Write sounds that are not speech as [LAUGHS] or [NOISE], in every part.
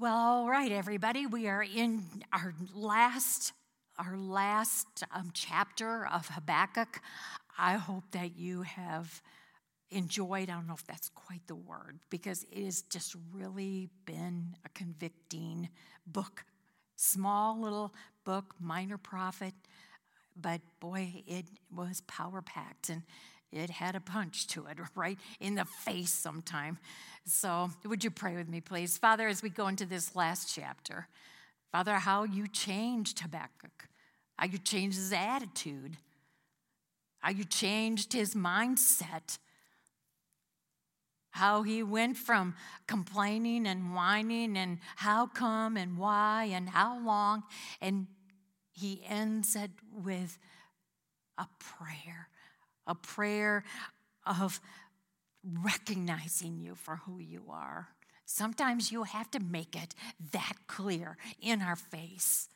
Well, all right, everybody, we are in our last our last um, chapter of Habakkuk. I hope that you have enjoyed. I don't know if that's quite the word because it has just really been a convicting book. Small little book, minor prophet, but boy, it was power packed and it had a punch to it, [LAUGHS] right in the face sometime. So, would you pray with me, please? Father, as we go into this last chapter, Father, how you changed Habakkuk, how you changed his attitude, how you changed his mindset, how he went from complaining and whining and how come and why and how long, and he ends it with a prayer, a prayer of recognizing you for who you are. Sometimes you have to make it that clear in our face.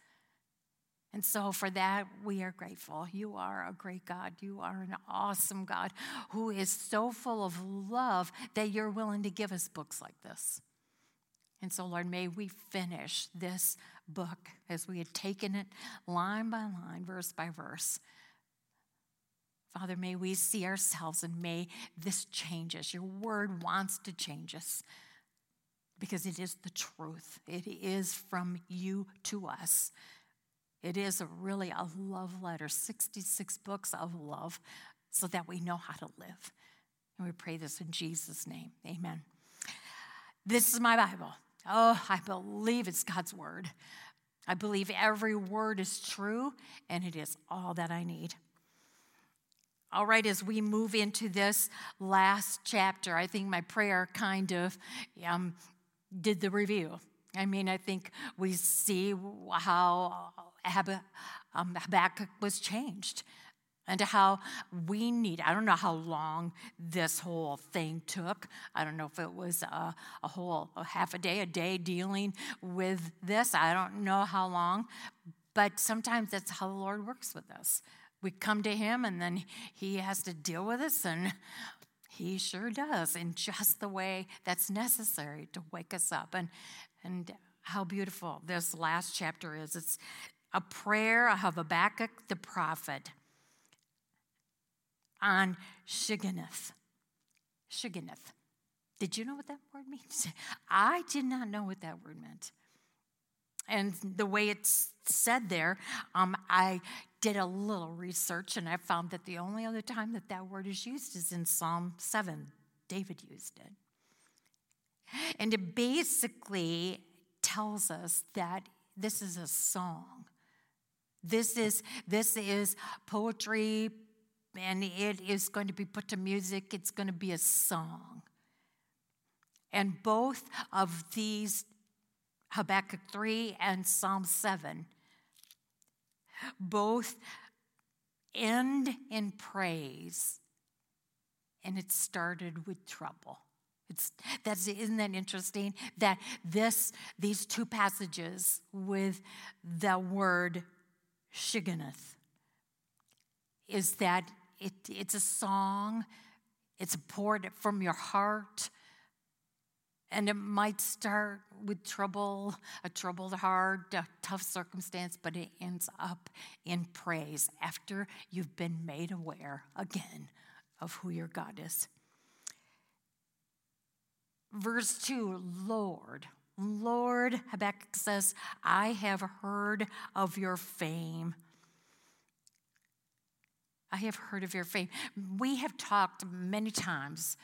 And so, for that, we are grateful. You are a great God. You are an awesome God who is so full of love that you're willing to give us books like this. And so, Lord, may we finish this book as we had taken it line by line, verse by verse. Father, may we see ourselves and may this change us. Your word wants to change us because it is the truth. It is from you to us. It is a really a love letter, 66 books of love, so that we know how to live. And we pray this in Jesus' name. Amen. This is my Bible. Oh, I believe it's God's word. I believe every word is true, and it is all that I need. All right, as we move into this last chapter, I think my prayer kind of um, did the review. I mean, I think we see how um, Habakkuk was changed and how we need i don't know how long this whole thing took. I don't know if it was a, a, whole a half a day a day dealing with this. I don't know how long but sometimes that's how the lord works with us we come to him and then he has to deal with us and he sure does in just the way that's necessary to wake us up and and how beautiful this last chapter is it's a prayer of habakkuk the prophet on Shigionoth. Shigionoth. Did you know what that word means? [LAUGHS] I did not know what that word meant. And the way it's said there, um, I did a little research and I found that the only other time that that word is used is in Psalm 7. David used it. And it basically tells us that this is a song. This is, this is poetry, and it is going to be put to music. It's going to be a song. And both of these, Habakkuk 3 and Psalm 7, both end in praise, and it started with trouble. It's, that's, isn't that interesting? That this, these two passages with the word Shigionoth is that it, it's a song, it's poured from your heart, and it might start with trouble, a troubled heart, a tough circumstance, but it ends up in praise after you've been made aware again of who your God is. Verse 2 Lord, Lord, Habakkuk says, I have heard of your fame. I have heard of your fame. We have talked many times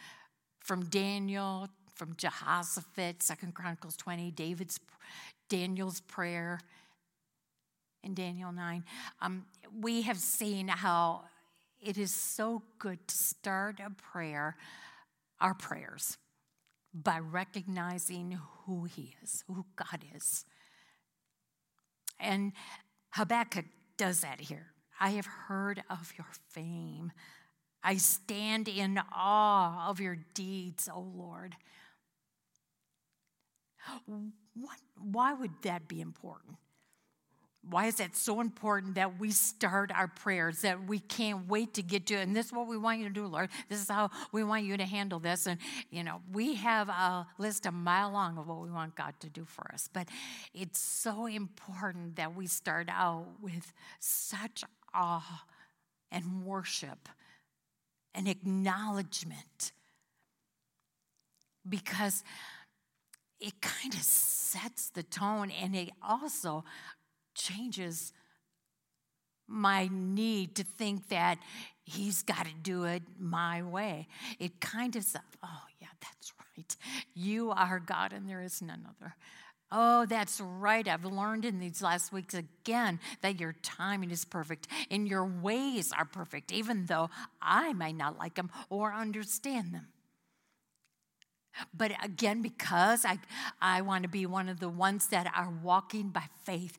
from Daniel from Jehoshaphat, Second Chronicles 20, David's Daniel's prayer in Daniel 9. Um, we have seen how it is so good to start a prayer, our prayers, by recognizing who He is, who God is. And Habakkuk does that here. I have heard of your fame. I stand in awe of your deeds, O Lord. What, why would that be important? Why is that so important that we start our prayers, that we can't wait to get to? And this is what we want you to do, Lord. This is how we want you to handle this. And, you know, we have a list a mile long of what we want God to do for us. But it's so important that we start out with such awe and worship and acknowledgement because it kind of sets the tone and it also changes my need to think that he's got to do it my way. It kind of says, oh, yeah, that's right. You are God and there is none other. Oh, that's right. I've learned in these last weeks again that your timing is perfect and your ways are perfect, even though I might not like them or understand them. But again, because I, I want to be one of the ones that are walking by faith,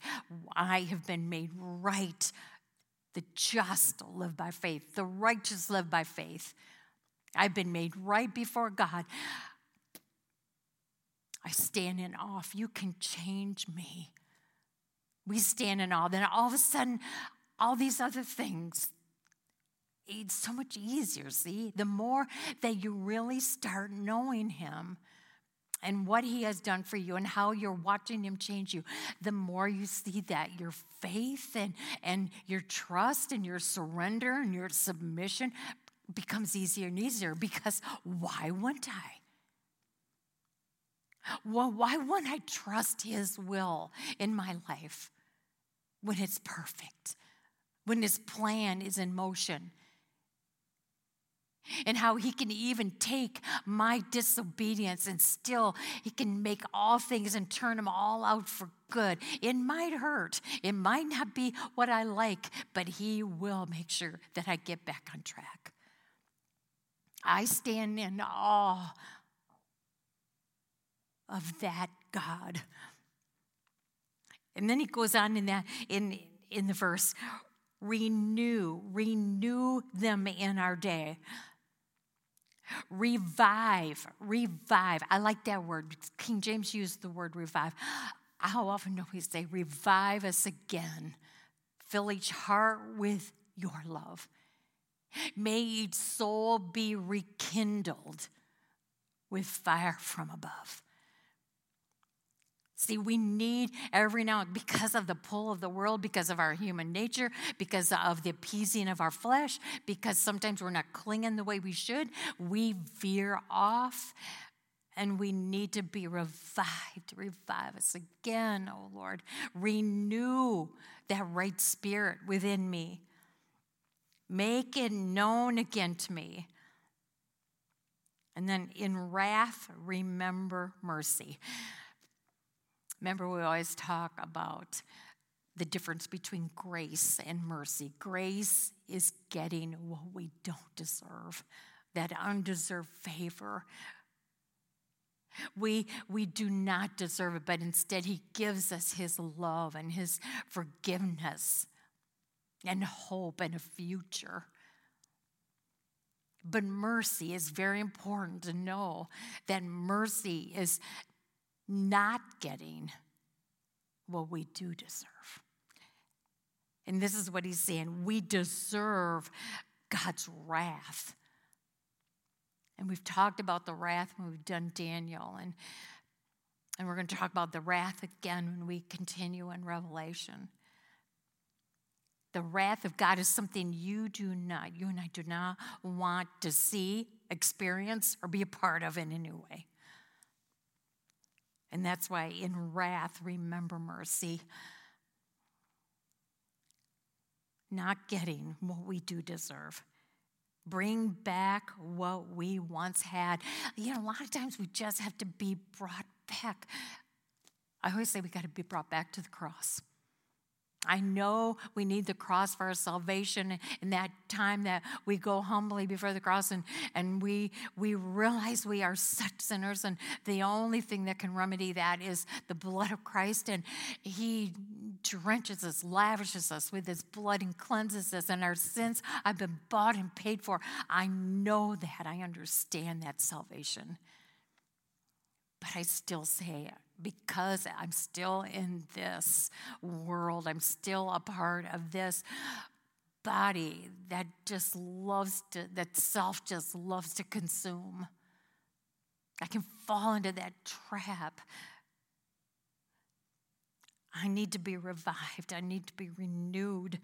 I have been made right. The just live by faith, the righteous live by faith. I've been made right before God. I stand in awe. You can change me, we stand in awe. Then all of a sudden, all these other things so much easier, see? The more that you really start knowing Him and what He has done for you and how you're watching Him change you, the more you see that your faith and, and your trust and your surrender and your submission becomes easier and easier because why wouldn't I? Well, why wouldn't I trust His will in my life when it's perfect, when His plan is in motion? And how he can even take my disobedience and still he can make all things and turn them all out for good. It might hurt, it might not be what I like, but he will make sure that I get back on track. I stand in awe of that God. And then he goes on in that in in the verse renew renew them in our day Revive, revive. I like that word. King James used the word revive. How often do we say, revive us again? Fill each heart with your love. May each soul be rekindled with fire from above. See, we need every now because of the pull of the world, because of our human nature, because of the appeasing of our flesh, because sometimes we're not clinging the way we should, we veer off and we need to be revived. Revive us again, oh Lord. Renew that right spirit within me. Make it known again to me. And then in wrath, remember mercy. Remember, we always talk about the difference between grace and mercy. Grace is getting what we don't deserve, that undeserved favor. We, we do not deserve it, but instead, He gives us His love and His forgiveness and hope and a future. But mercy is very important to know that mercy is not getting what we do deserve. And this is what he's saying we deserve God's wrath. And we've talked about the wrath when we've done Daniel, and, and we're going to talk about the wrath again when we continue in Revelation. The wrath of God is something you do not, you and I do not want to see, experience, or be a part of in any way. And that's why in wrath, remember mercy. Not getting what we do deserve. Bring back what we once had. You know, a lot of times we just have to be brought back. I always say we got to be brought back to the cross. I know we need the cross for our salvation in that time that we go humbly before the cross and, and we, we realize we are such sinners, and the only thing that can remedy that is the blood of Christ. And He drenches us, lavishes us with His blood, and cleanses us, and our sins have been bought and paid for. I know that. I understand that salvation. But I still say, because I'm still in this world, I'm still a part of this body that just loves to, that self just loves to consume. I can fall into that trap. I need to be revived. I need to be renewed.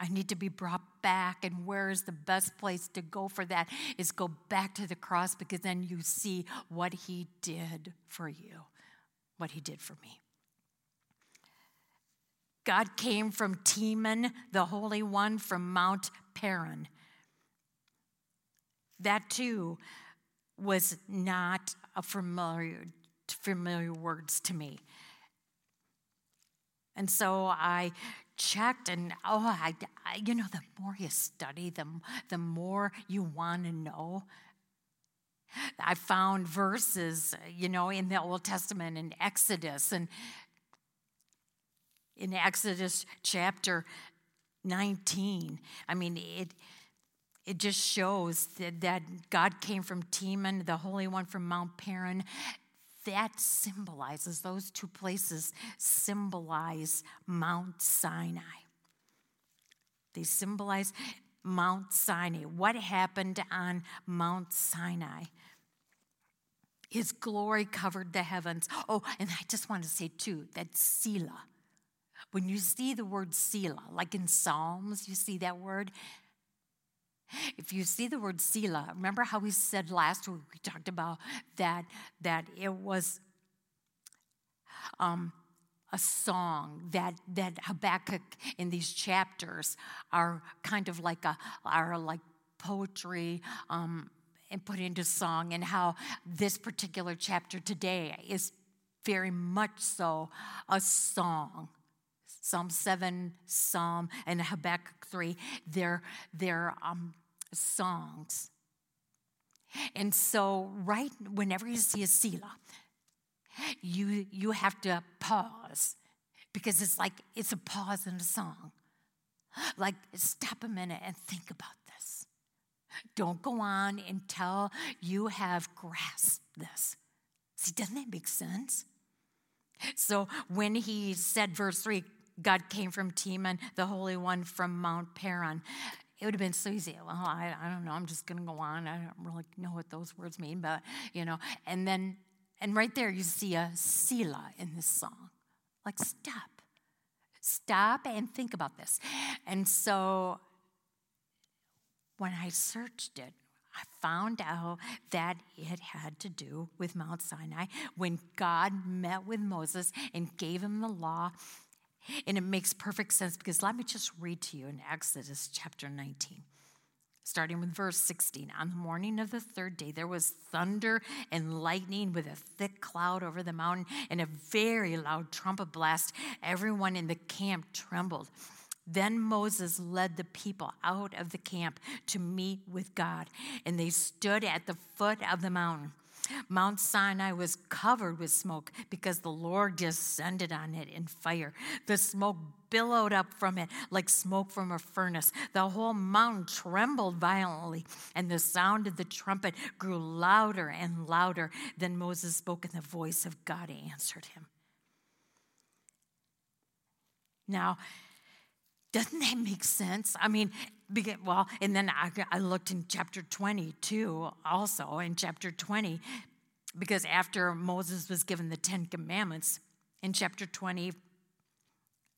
I need to be brought back. And where is the best place to go for that? Is go back to the cross because then you see what He did for you, what He did for me. God came from Teman, the Holy One from Mount Paran. That too was not a familiar, familiar words to me. And so I checked, and oh, I, I, you know, the more you study, the, the more you want to know. I found verses, you know, in the Old Testament in Exodus and in Exodus chapter 19. I mean, it it just shows that, that God came from Teman, the Holy One from Mount Paran, that symbolizes, those two places symbolize Mount Sinai. They symbolize Mount Sinai. What happened on Mount Sinai? His glory covered the heavens. Oh, and I just want to say too that Selah. When you see the word Selah, like in Psalms, you see that word, if you see the word Selah, remember how we said last week, we talked about that, that it was um, a song that, that Habakkuk in these chapters are kind of like a, are like poetry um, and put into song and how this particular chapter today is very much so a song Psalm 7, Psalm, and Habakkuk 3, they're, they're um, songs. And so, right whenever you see a Selah, you, you have to pause because it's like it's a pause in a song. Like, stop a minute and think about this. Don't go on until you have grasped this. See, doesn't that make sense? So, when he said, verse 3, God came from Teman, the Holy One from Mount Paran. It would have been so easy. Well, I, I don't know. I'm just going to go on. I don't really know what those words mean, but, you know. And then, and right there, you see a Selah in this song. Like, stop. Stop and think about this. And so when I searched it, I found out that it had to do with Mount Sinai when God met with Moses and gave him the law and it makes perfect sense because let me just read to you in Exodus chapter 19 starting with verse 16. On the morning of the third day, there was thunder and lightning with a thick cloud over the mountain and a very loud trumpet blast. Everyone in the camp trembled. Then Moses led the people out of the camp to meet with God, and they stood at the foot of the mountain. Mount Sinai was covered with smoke because the Lord descended on it in fire. The smoke billowed up from it like smoke from a furnace. The whole mountain trembled violently, and the sound of the trumpet grew louder and louder. Then Moses spoke, and the voice of God answered him. Now, doesn't that make sense? I mean, well, and then I, I looked in chapter 22 also, in chapter 20, because after Moses was given the Ten Commandments, in chapter 20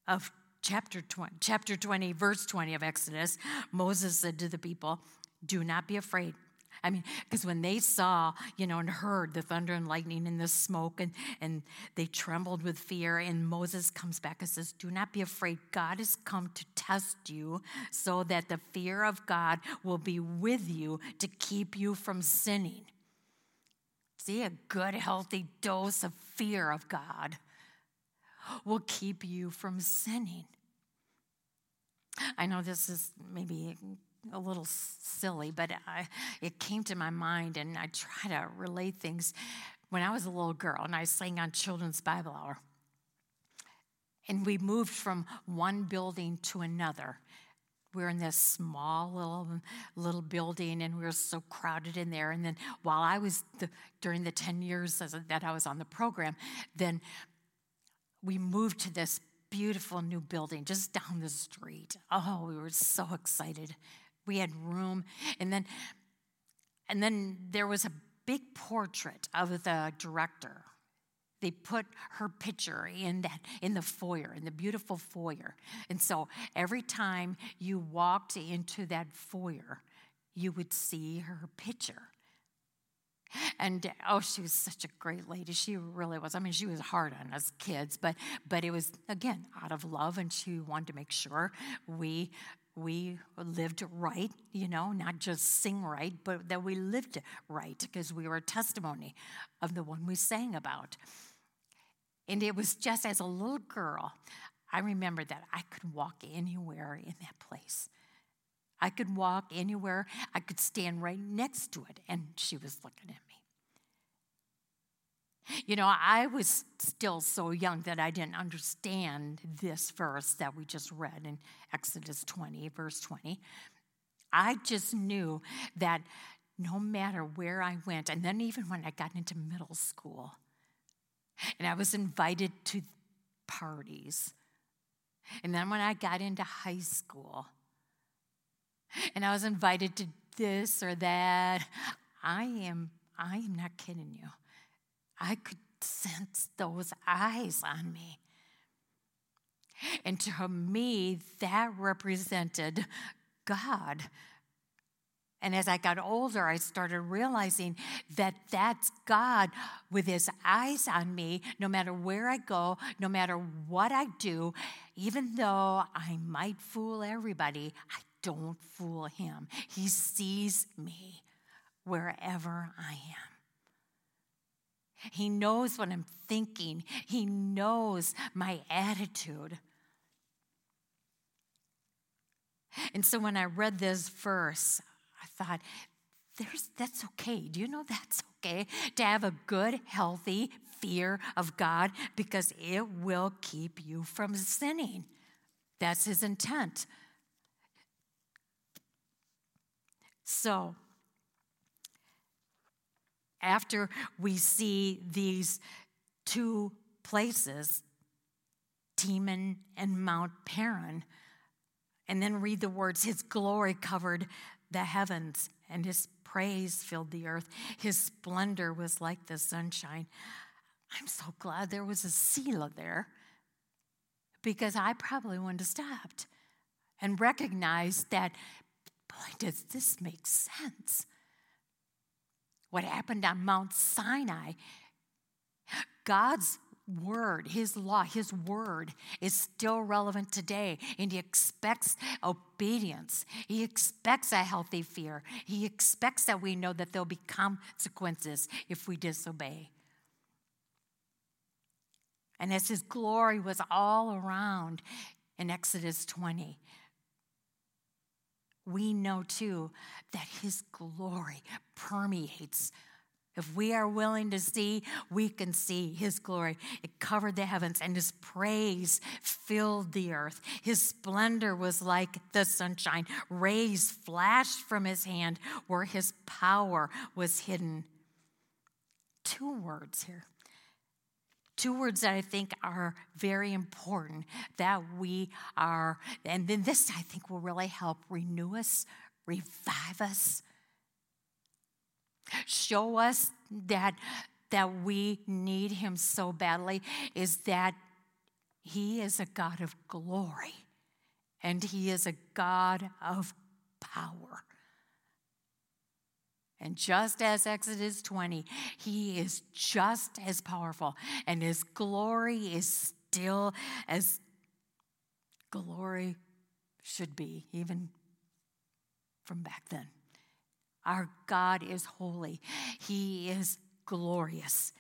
of chapter 20, chapter 20, verse 20 of Exodus, Moses said to the people, Do not be afraid. I mean, because when they saw, you know, and heard the thunder and lightning and the smoke, and, and they trembled with fear, and Moses comes back and says, Do not be afraid. God has come to test you so that the fear of God will be with you to keep you from sinning. See, a good, healthy dose of fear of God will keep you from sinning. I know this is maybe a little silly, but I, it came to my mind, and I try to relate things. When I was a little girl, and I sang on Children's Bible Hour, and we moved from one building to another. we were in this small little little building and we were so crowded in there and then while i was the, during the 10 years that i was on the program then we moved to this beautiful new building just down the street oh we were so excited we had room. And then and then there was a big portrait of the director. They put her picture in that in the foyer in the beautiful foyer. And so every time you walked into that foyer you would see her picture. And oh she was such a great lady. She really was. I mean she was hard on us kids but but it was again out of love and she wanted to make sure we we lived right, you know, not just sing right, but that we lived right because we were a testimony of the one we sang about. And it was just as a little girl, I remember that I could walk anywhere in that place. I could walk anywhere, I could stand right next to it, and she was looking at me. You know, I was still so young that I didn't understand this verse that we just read in Exodus 20, verse 20. I just knew that no matter where I went, and then even when I got into middle school, and I was invited to parties. And then when I got into high school, and I was invited to this or that, I am I am not kidding you. I could sense those eyes on me. And to me, that represented God and as I got older, I started realizing that that's God with his eyes on me, no matter where I go, no matter what I do, even though I might fool everybody, I don't fool him. He sees me wherever I am. He knows what I'm thinking, He knows my attitude. And so when I read this verse, I thought, there's, that's okay. Do you know that's okay? To have a good, healthy fear of God because it will keep you from sinning. That's his intent. So, after we see these two places, Teman and Mount Paran, and then read the words, His glory covered the heavens, and his praise filled the earth. His splendor was like the sunshine. I'm so glad there was a Selah there because I probably wouldn't have stopped and recognized that, boy, does this make sense? What happened on Mount Sinai? God's word, his law, his word is still relevant today. And he expects obedience. He expects a healthy fear. He expects that we know that there'll be consequences if we disobey. And as his glory was all around in Exodus 20, we know too that his glory permeates if we are willing to see, we can see his glory. It covered the heavens, and his praise filled the earth. His splendor was like the sunshine. Rays flashed from his hand where his power was hidden. Two words here. Two words that I think are very important that we are, and then this I think will really help renew us, revive us, show us that that we need him so badly is that he is a God of glory and he is a God of power. And just as Exodus 20, he is just as powerful, and his glory is still as glory should be, even from back then. Our God is holy, He is glorious.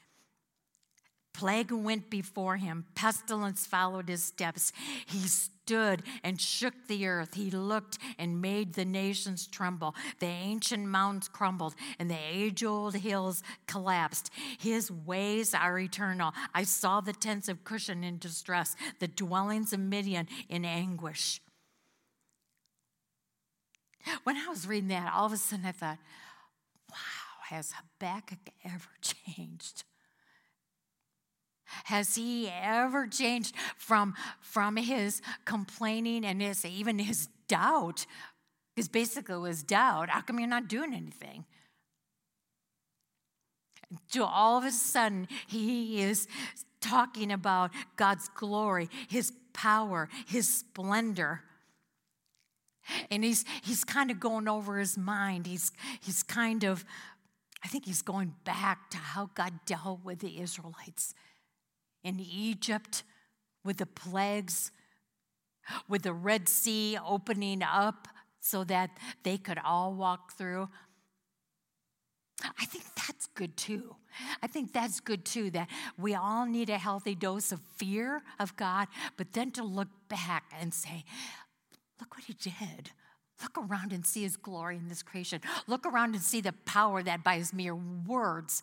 Plague went before him, pestilence followed his steps. He stood and shook the earth. He looked and made the nations tremble. The ancient mountains crumbled and the age old hills collapsed. His ways are eternal. I saw the tents of Cushan in distress, the dwellings of Midian in anguish. When I was reading that, all of a sudden I thought, wow, has Habakkuk ever [LAUGHS] changed? Has he ever changed from, from his complaining and his even his doubt? Because basically it was doubt. How come you're not doing anything? To all of a sudden, he is talking about God's glory, his power, his splendor. And he's, he's kind of going over his mind. He's, he's kind of, I think he's going back to how God dealt with the Israelites in Egypt with the plagues, with the Red Sea opening up so that they could all walk through. I think that's good too. I think that's good too, that we all need a healthy dose of fear of God, but then to look back and say, look what He did. Look around and see His glory in this creation. Look around and see the power that by His mere words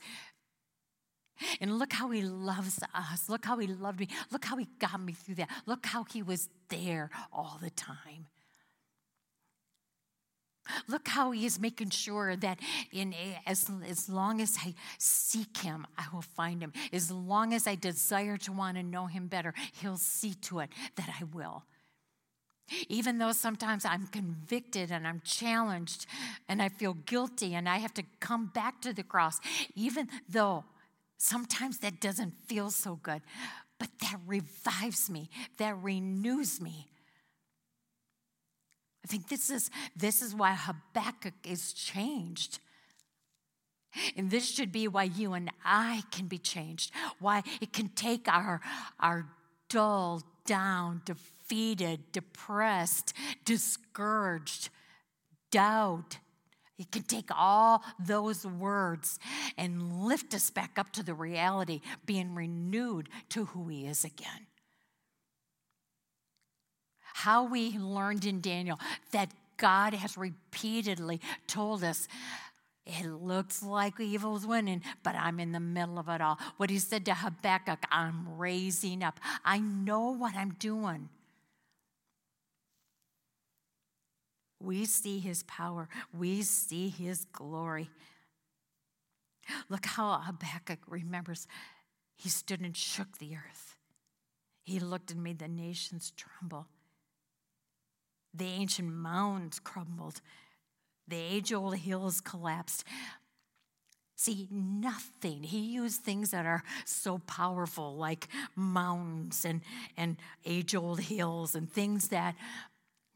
and look how he loves us. Look how he loved me. Look how he got me through that. Look how he was there all the time. Look how he is making sure that in as, as long as I seek him, I will find him. As long as I desire to want to know him better, he'll see to it that I will. Even though sometimes I'm convicted and I'm challenged and I feel guilty and I have to come back to the cross, even though Sometimes that doesn't feel so good, but that revives me, that renews me. I think this is, this is why Habakkuk is changed. And this should be why you and I can be changed, why it can take our, our dull, down, defeated, depressed, discouraged, doubt, he can take all those words and lift us back up to the reality, being renewed to who He is again. How we learned in Daniel that God has repeatedly told us it looks like evil's winning, but I'm in the middle of it all. What he said to Habakkuk, I'm raising up. I know what I'm doing. We see his power, we see his glory. Look how Habakkuk remembers he stood and shook the earth. He looked and made the nations tremble. The ancient mounds crumbled, the age old hills collapsed. See, nothing. He used things that are so powerful, like mountains and, and age old hills, and things that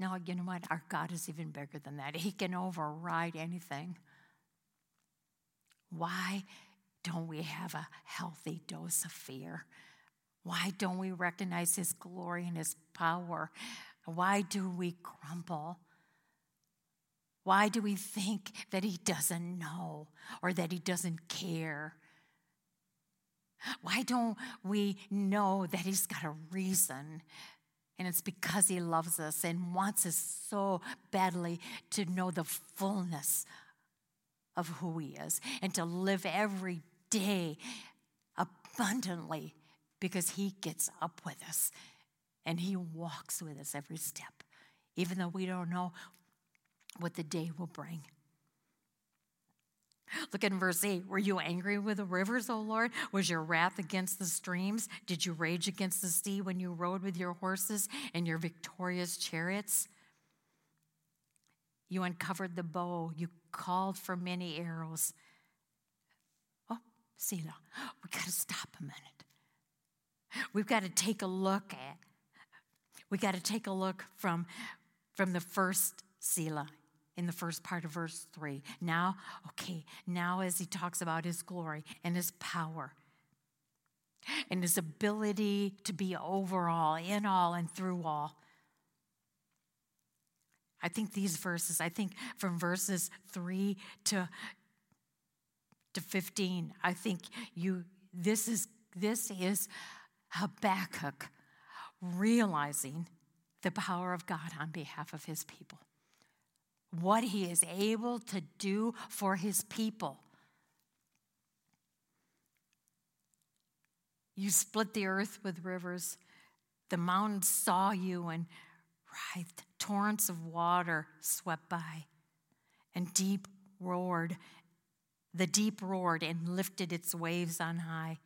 no, you know what? Our God is even bigger than that. He can override anything. Why don't we have a healthy dose of fear? Why don't we recognize His glory and His power? Why do we grumble? Why do we think that He doesn't know or that He doesn't care? Why don't we know that He's got a reason and it's because He loves us and wants us so badly to know the fullness of who He is and to live every day abundantly because He gets up with us and He walks with us every step, even though we don't know what the day will bring. Look at verse 8. Were you angry with the rivers, O Lord? Was your wrath against the streams? Did you rage against the sea when you rode with your horses and your victorious chariots? You uncovered the bow. You called for many arrows. Oh, Selah, we got to stop a minute. We've got to take a look at, we got to take a look from, from the first Selah in the first part of verse 3. Now, okay, now as he talks about his glory and his power and his ability to be over all, in all, and through all. I think these verses, I think from verses 3 to, to 15, I think you this is this is Habakkuk realizing the power of God on behalf of his people what he is able to do for his people. You split the earth with rivers. The mountains saw you and writhed. Torrents of water swept by, and deep roared. The deep roared and lifted its waves on high.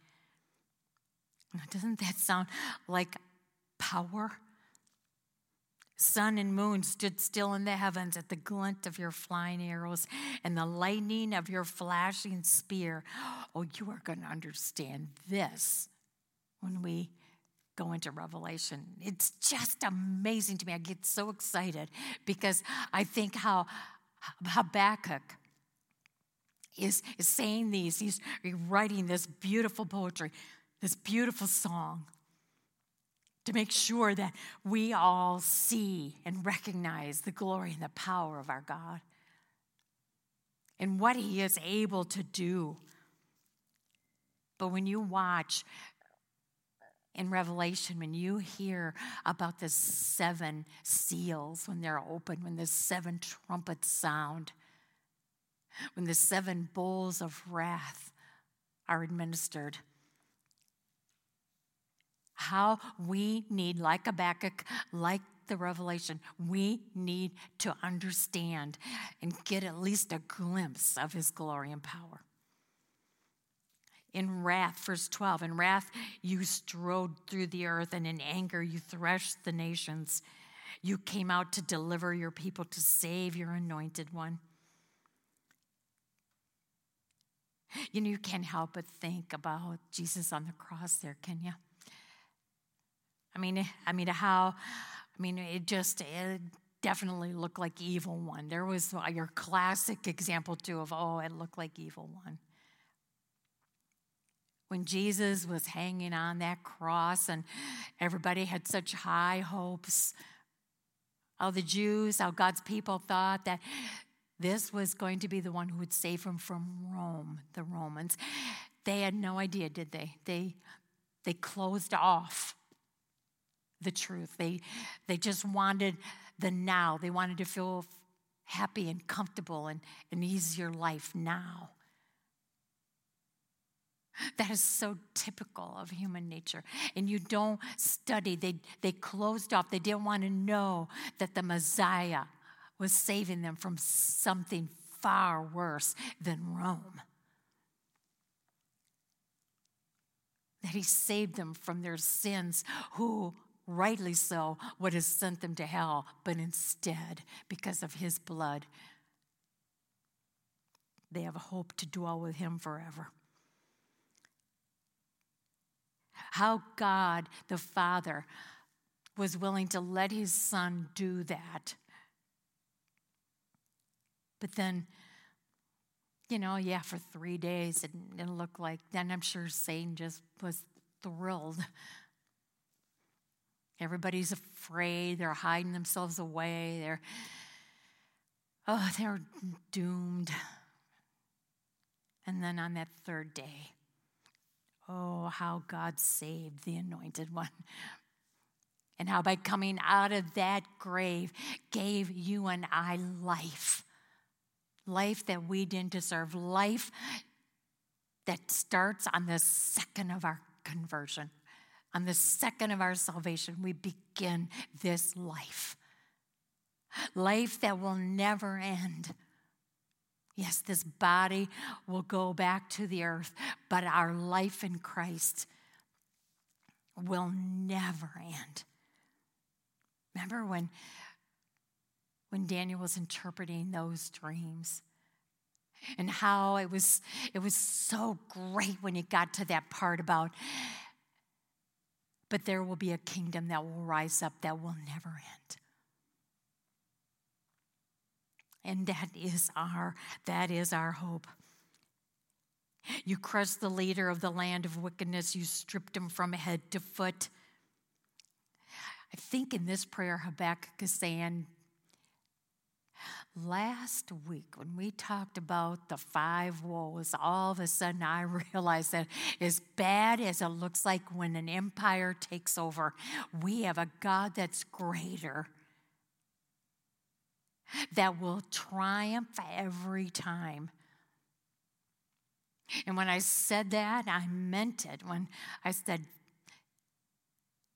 Now, doesn't that sound like power? Sun and moon stood still in the heavens at the glint of your flying arrows and the lightning of your flashing spear. Oh, you are going to understand this when we go into Revelation. It's just amazing to me. I get so excited because I think how Habakkuk is, is saying these, he's writing this beautiful poetry, this beautiful song to make sure that we all see and recognize the glory and the power of our God and what He is able to do. But when you watch in Revelation, when you hear about the seven seals when they're open, when the seven trumpets sound, when the seven bowls of wrath are administered, how we need, like Habakkuk, like the revelation, we need to understand and get at least a glimpse of his glory and power. In wrath, verse 12, in wrath you strode through the earth, and in anger you threshed the nations. You came out to deliver your people, to save your anointed one. You know, you can't help but think about Jesus on the cross there, can you? I mean, eh, I mean, how, I mean, it just it definitely looked like evil won. There was uh, your classic example too of, oh, it looked like evil won. When Jesus was hanging on that cross and everybody had such high hopes, how the Jews, how God's people thought that this was going to be the one who would save them from Rome, the Romans. They had no idea, did they? They, they closed off the truth. They, they just wanted the now. They wanted to feel happy and comfortable and an easier life now. That is so typical of human nature. And you don't study. They, they closed off. They didn't want to know that the Messiah was saving them from something far worse than Rome. That he saved them from their sins, who rightly so, would have sent them to hell, but instead, because of his blood, they have a hope to dwell with him forever. How God the Father was willing to let his son do that. But then, you know, yeah, for three days it didn't look like, then I'm sure Satan just was thrilled Everybody's afraid. They're hiding themselves away. They're, oh, they're doomed. And then on that third day, oh, how God saved the anointed one. And how by coming out of that grave gave you and I life. Life that we didn't deserve. Life that starts on the second of our conversion on the second of our salvation, we begin this life. Life that will never end. Yes, this body will go back to the earth, but our life in Christ will never end. Remember when, when Daniel was interpreting those dreams? And how it was, it was so great when he got to that part about but there will be a kingdom that will rise up that will never end. And that is our that is our hope. You crushed the leader of the land of wickedness, you stripped him from head to foot. I think in this prayer, Habakkuk is saying, Last week, when we talked about the five woes, all of a sudden I [LAUGHS] realized that as bad as it looks like when an empire takes over, we have a God that's greater, that will triumph every time. And when I said that, I meant it. When I said,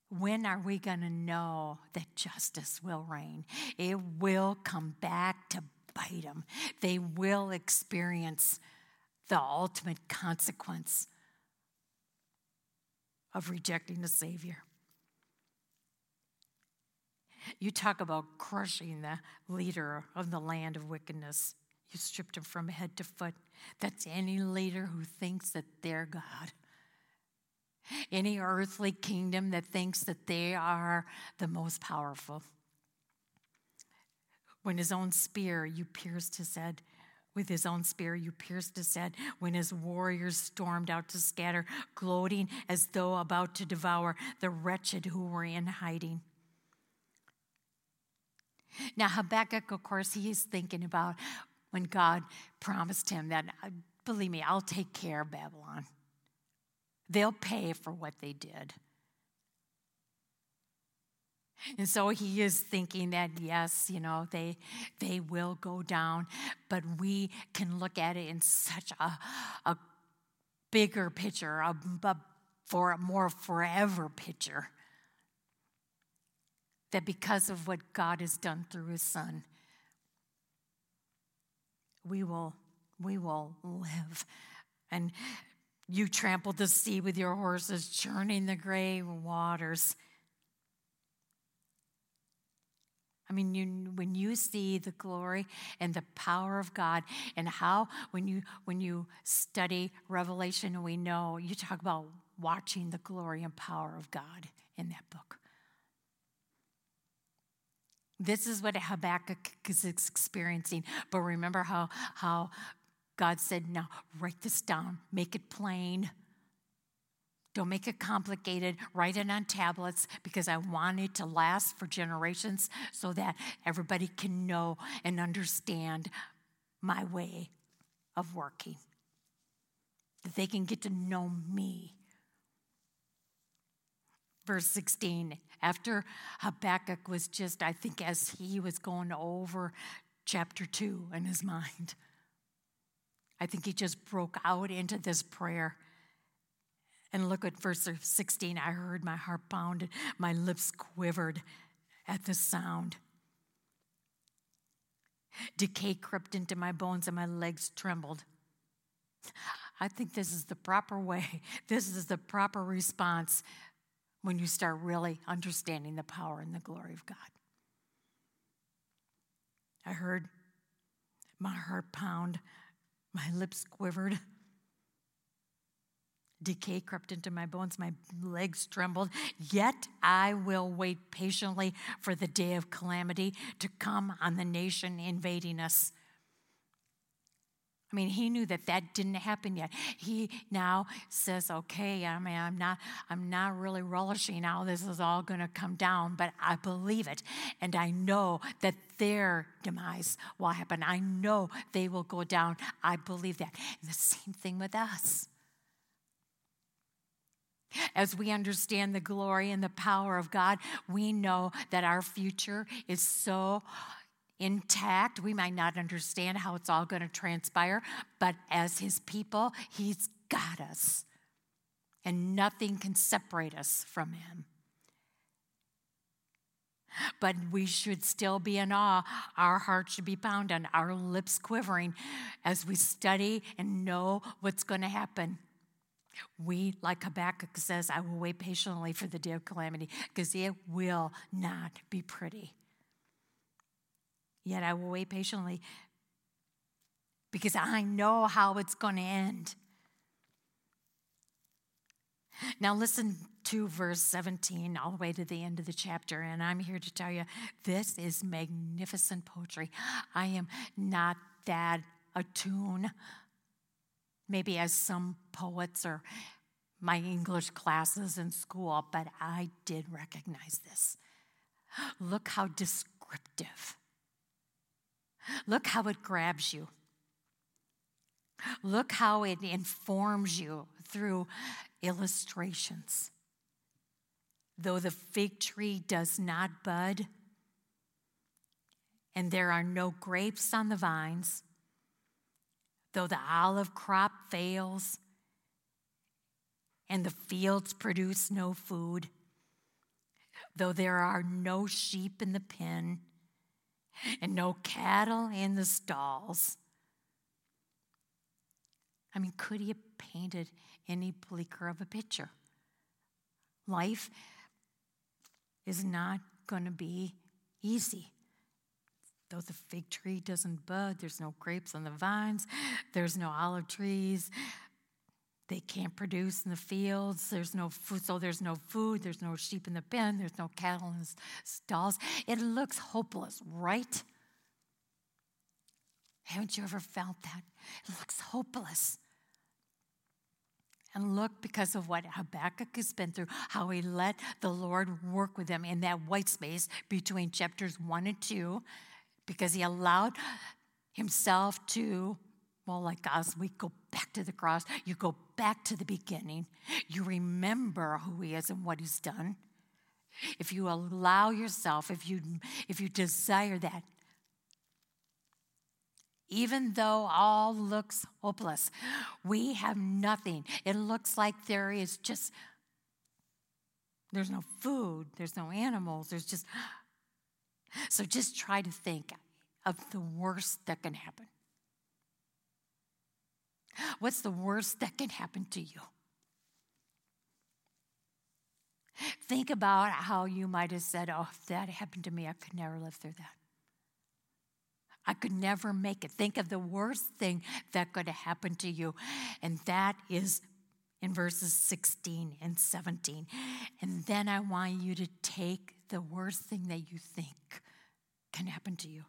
when are we going to know that justice will reign? It will come back to bite them. They will experience the ultimate consequence of rejecting the Savior. You talk about crushing the leader of the land of wickedness. You stripped him from head to foot. That's any leader who thinks that they're God. Any earthly kingdom that thinks that they are the most powerful. When his own spear you pierced his head, with his own spear you pierced his head. When his warriors stormed out to scatter, gloating as though about to devour the wretched who were in hiding. Now, Habakkuk, of course, he is thinking about when God promised him that, believe me, I'll take care of Babylon. They'll pay for what they did. And so he is thinking that yes, you know, they they will go down, but we can look at it in such a, a bigger picture, a, a for a more forever picture. That because of what God has done through his son, we will we will live. And you trampled the sea with your horses, churning the gray waters. I mean, you, when you see the glory and the power of God, and how when you when you study Revelation, we know you talk about watching the glory and power of God in that book. This is what Habakkuk is experiencing. But remember how how God said, now write this down, make it plain. Don't make it complicated. Write it on tablets because I want it to last for generations so that everybody can know and understand my way of working. That they can get to know me. Verse 16, after Habakkuk was just, I think, as he was going over chapter 2 in his [LAUGHS] mind. I think he just broke out into this prayer. And look at verse 16. I heard my heart pounded, my lips quivered at the sound. Decay crept into my bones and my legs trembled. I think this is the proper way. [LAUGHS] This is the proper response when you start really understanding the power and the glory of God. I heard my heart pound. My lips quivered. Decay crept into my bones, my legs trembled. Yet I will wait patiently for the day of calamity to come on the nation invading us. I mean, he knew that that didn't happen yet. He now says, "Okay, I mean, I'm not, I'm not really relishing how this is all going to come down, but I believe it, and I know that their demise will happen. I know they will go down. I believe that. And the same thing with us." As we understand the glory and the power of God, we know that our future is so intact. We might not understand how it's all going to transpire, but as His people, He's got us. And nothing can separate us from Him. But we should still be in awe. Our hearts should be pounding, our lips quivering as we study and know what's going to happen. We, like Habakkuk says, I will wait patiently for the day of calamity because it will not be pretty. Yet I will wait patiently because I know how it's going to end. Now, listen to verse 17 all the way to the end of the chapter, and I'm here to tell you this is magnificent poetry. I am not that attuned, maybe as some poets or my English classes in school, but I did recognize this. Look how descriptive Look how it grabs you. Look how it informs you through illustrations. Though the fig tree does not bud, and there are no grapes on the vines, though the olive crop fails, and the fields produce no food, though there are no sheep in the pen and no cattle in the stalls. I mean, could he have painted any bleaker of a picture? Life is not going to be easy. Though the fig tree doesn't bud, there's no grapes on the vines, there's no olive trees, they can't produce in the fields. There's no food, so there's no food. There's no sheep in the pen. There's no cattle in the stalls. It looks hopeless, right? Haven't you ever felt that? It looks hopeless. And look, because of what Habakkuk has been through, how he let the Lord work with him in that white space between chapters one and two, because he allowed himself to well, like us, we go back to the cross. You go back to the beginning. You remember who He is and what He's done. If you allow yourself, if you if you desire that, even though all looks hopeless, we have nothing. It looks like there is just there's no food, there's no animals, there's just so just try to think of the worst that can happen. What's the worst that can happen to you? Think about how you might have said, Oh, if that happened to me, I could never live through that. I could never make it. Think of the worst thing that could have happened to you. And that is in verses 16 and 17. And then I want you to take the worst thing that you think can happen to you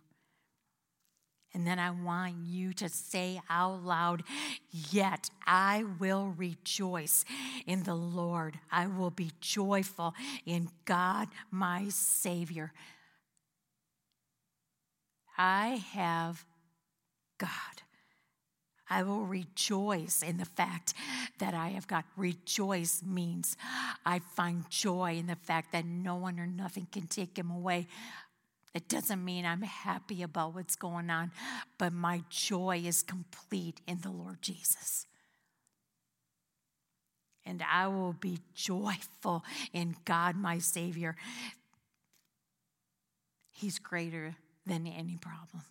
and then I want you to say out loud, Yet I will rejoice in the Lord. I will be joyful in God, my Savior. I have God. I will rejoice in the fact that I have God. Rejoice means I find joy in the fact that no one or nothing can take him away. It doesn't mean I'm happy about what's going on, but my joy is complete in the Lord Jesus. And I will be joyful in God, my Savior. He's greater than any problem.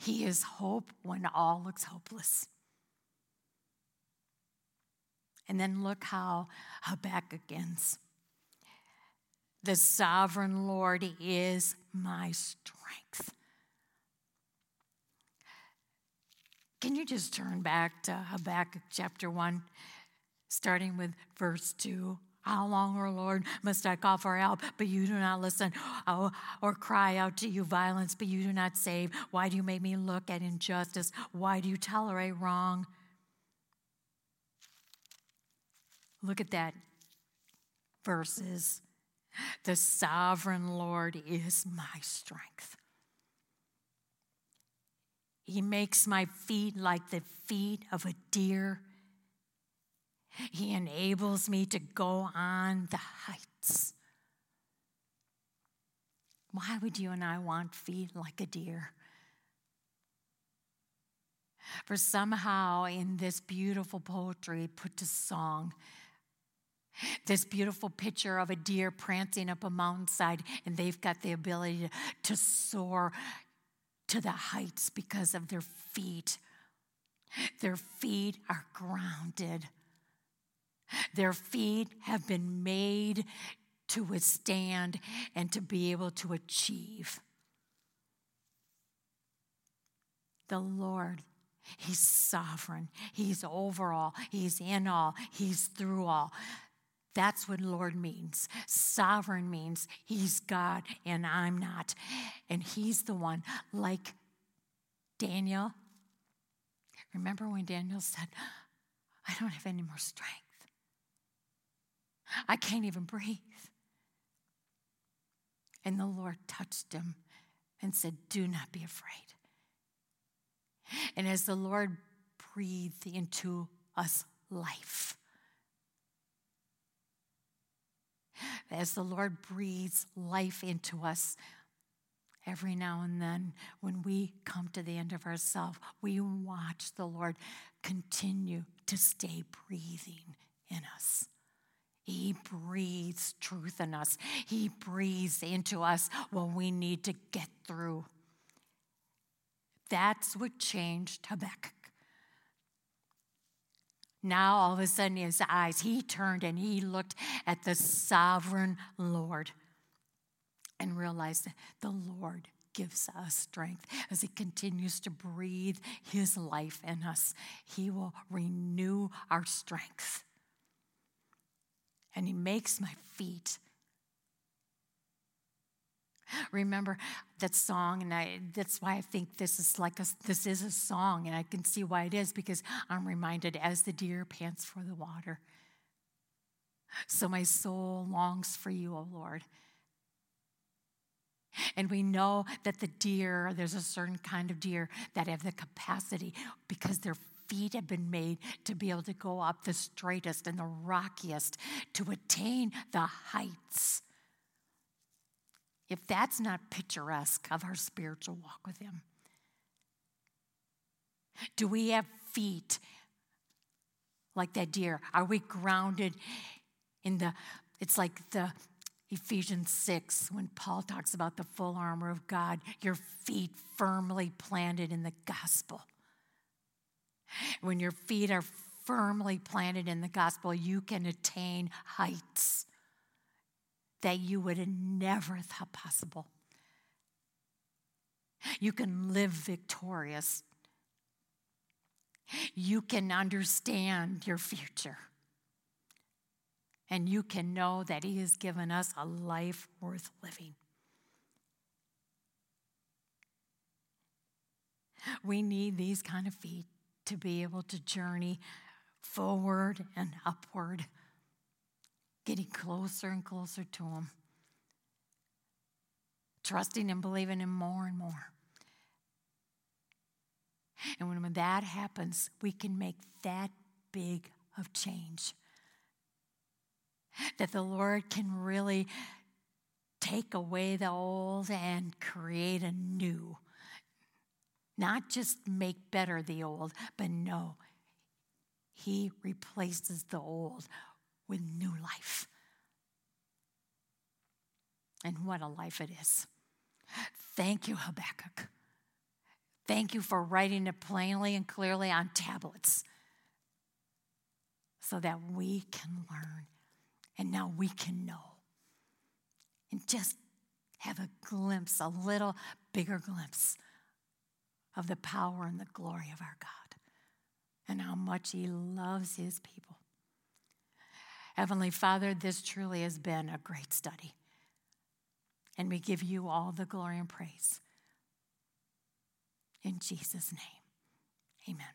He is hope when all looks hopeless. And then look how Habakkuk ends. The sovereign Lord is my strength. Can you just turn back to Habakkuk chapter 1, starting with verse 2? How long, O Lord, must I call for help, but you do not listen, oh, or cry out to you violence, but you do not save? Why do you make me look at injustice? Why do you tolerate wrong? Look at that verses the sovereign Lord is my strength. He makes my feet like the feet of a deer. He enables me to go on the heights. Why would you and I want feet like a deer? For somehow in this beautiful poetry put to song, this beautiful picture of a deer prancing up a mountainside, and they've got the ability to, soar to the heights because of their feet. Their feet are grounded. Their feet have been made to withstand and to be able to achieve. The Lord, He's sovereign. He's over all. He's in all. He's through all. That's what Lord means. Sovereign means He's God and I'm not. And He's the one, like Daniel. Remember when Daniel said, I don't have any more strength, I can't even breathe. And the Lord touched him and said, Do not be afraid. And as the Lord breathed into us life, as the Lord breathes life into us, every now and then when we come to the end of ourselves, we watch the Lord continue to stay breathing in us. He He breathes truth in us, He breathes into us what we need to get through. That's what changed Habakkuk. Now, all of a sudden, his eyes, he turned and he looked at the sovereign Lord and realized that the Lord gives us strength as he continues to breathe his life in us. He will renew our strength. And he makes my feet Remember that song, and I, that's why I think this is like a, this is a song, and I can see why it is because I'm reminded as the deer pants for the water. So my soul longs for you, O Lord. And we know that the deer, there's a certain kind of deer that have the capacity because their feet have been made to be able to go up the straightest and the rockiest to attain the heights if that's not picturesque of our spiritual walk with Him? Do we have feet like that deer? Are we grounded in the, it's like the Ephesians 6 when Paul talks about the full armor of God, your feet firmly planted in the gospel. When your feet are firmly planted in the gospel, you can attain heights that you would have never thought possible. You can live victorious. You can understand your future. And you can know that He has given us a life worth living. We need these kind of feet to be able to journey forward and upward getting closer and closer to Him, trusting and believing Him more and more. And when that happens, we can make that big of change. That the Lord can really take away the old and create a new. Not just make better the old, but no, He replaces the old with new life. And what a life it is. Thank you, Habakkuk. Thank you for writing it plainly and clearly on tablets so that we can learn and now we can know and just have a glimpse, a little bigger glimpse of the power and the glory of our God and how much He loves His people. Heavenly Father, this truly has been a great study. And we give you all the glory and praise. In Jesus' name, amen.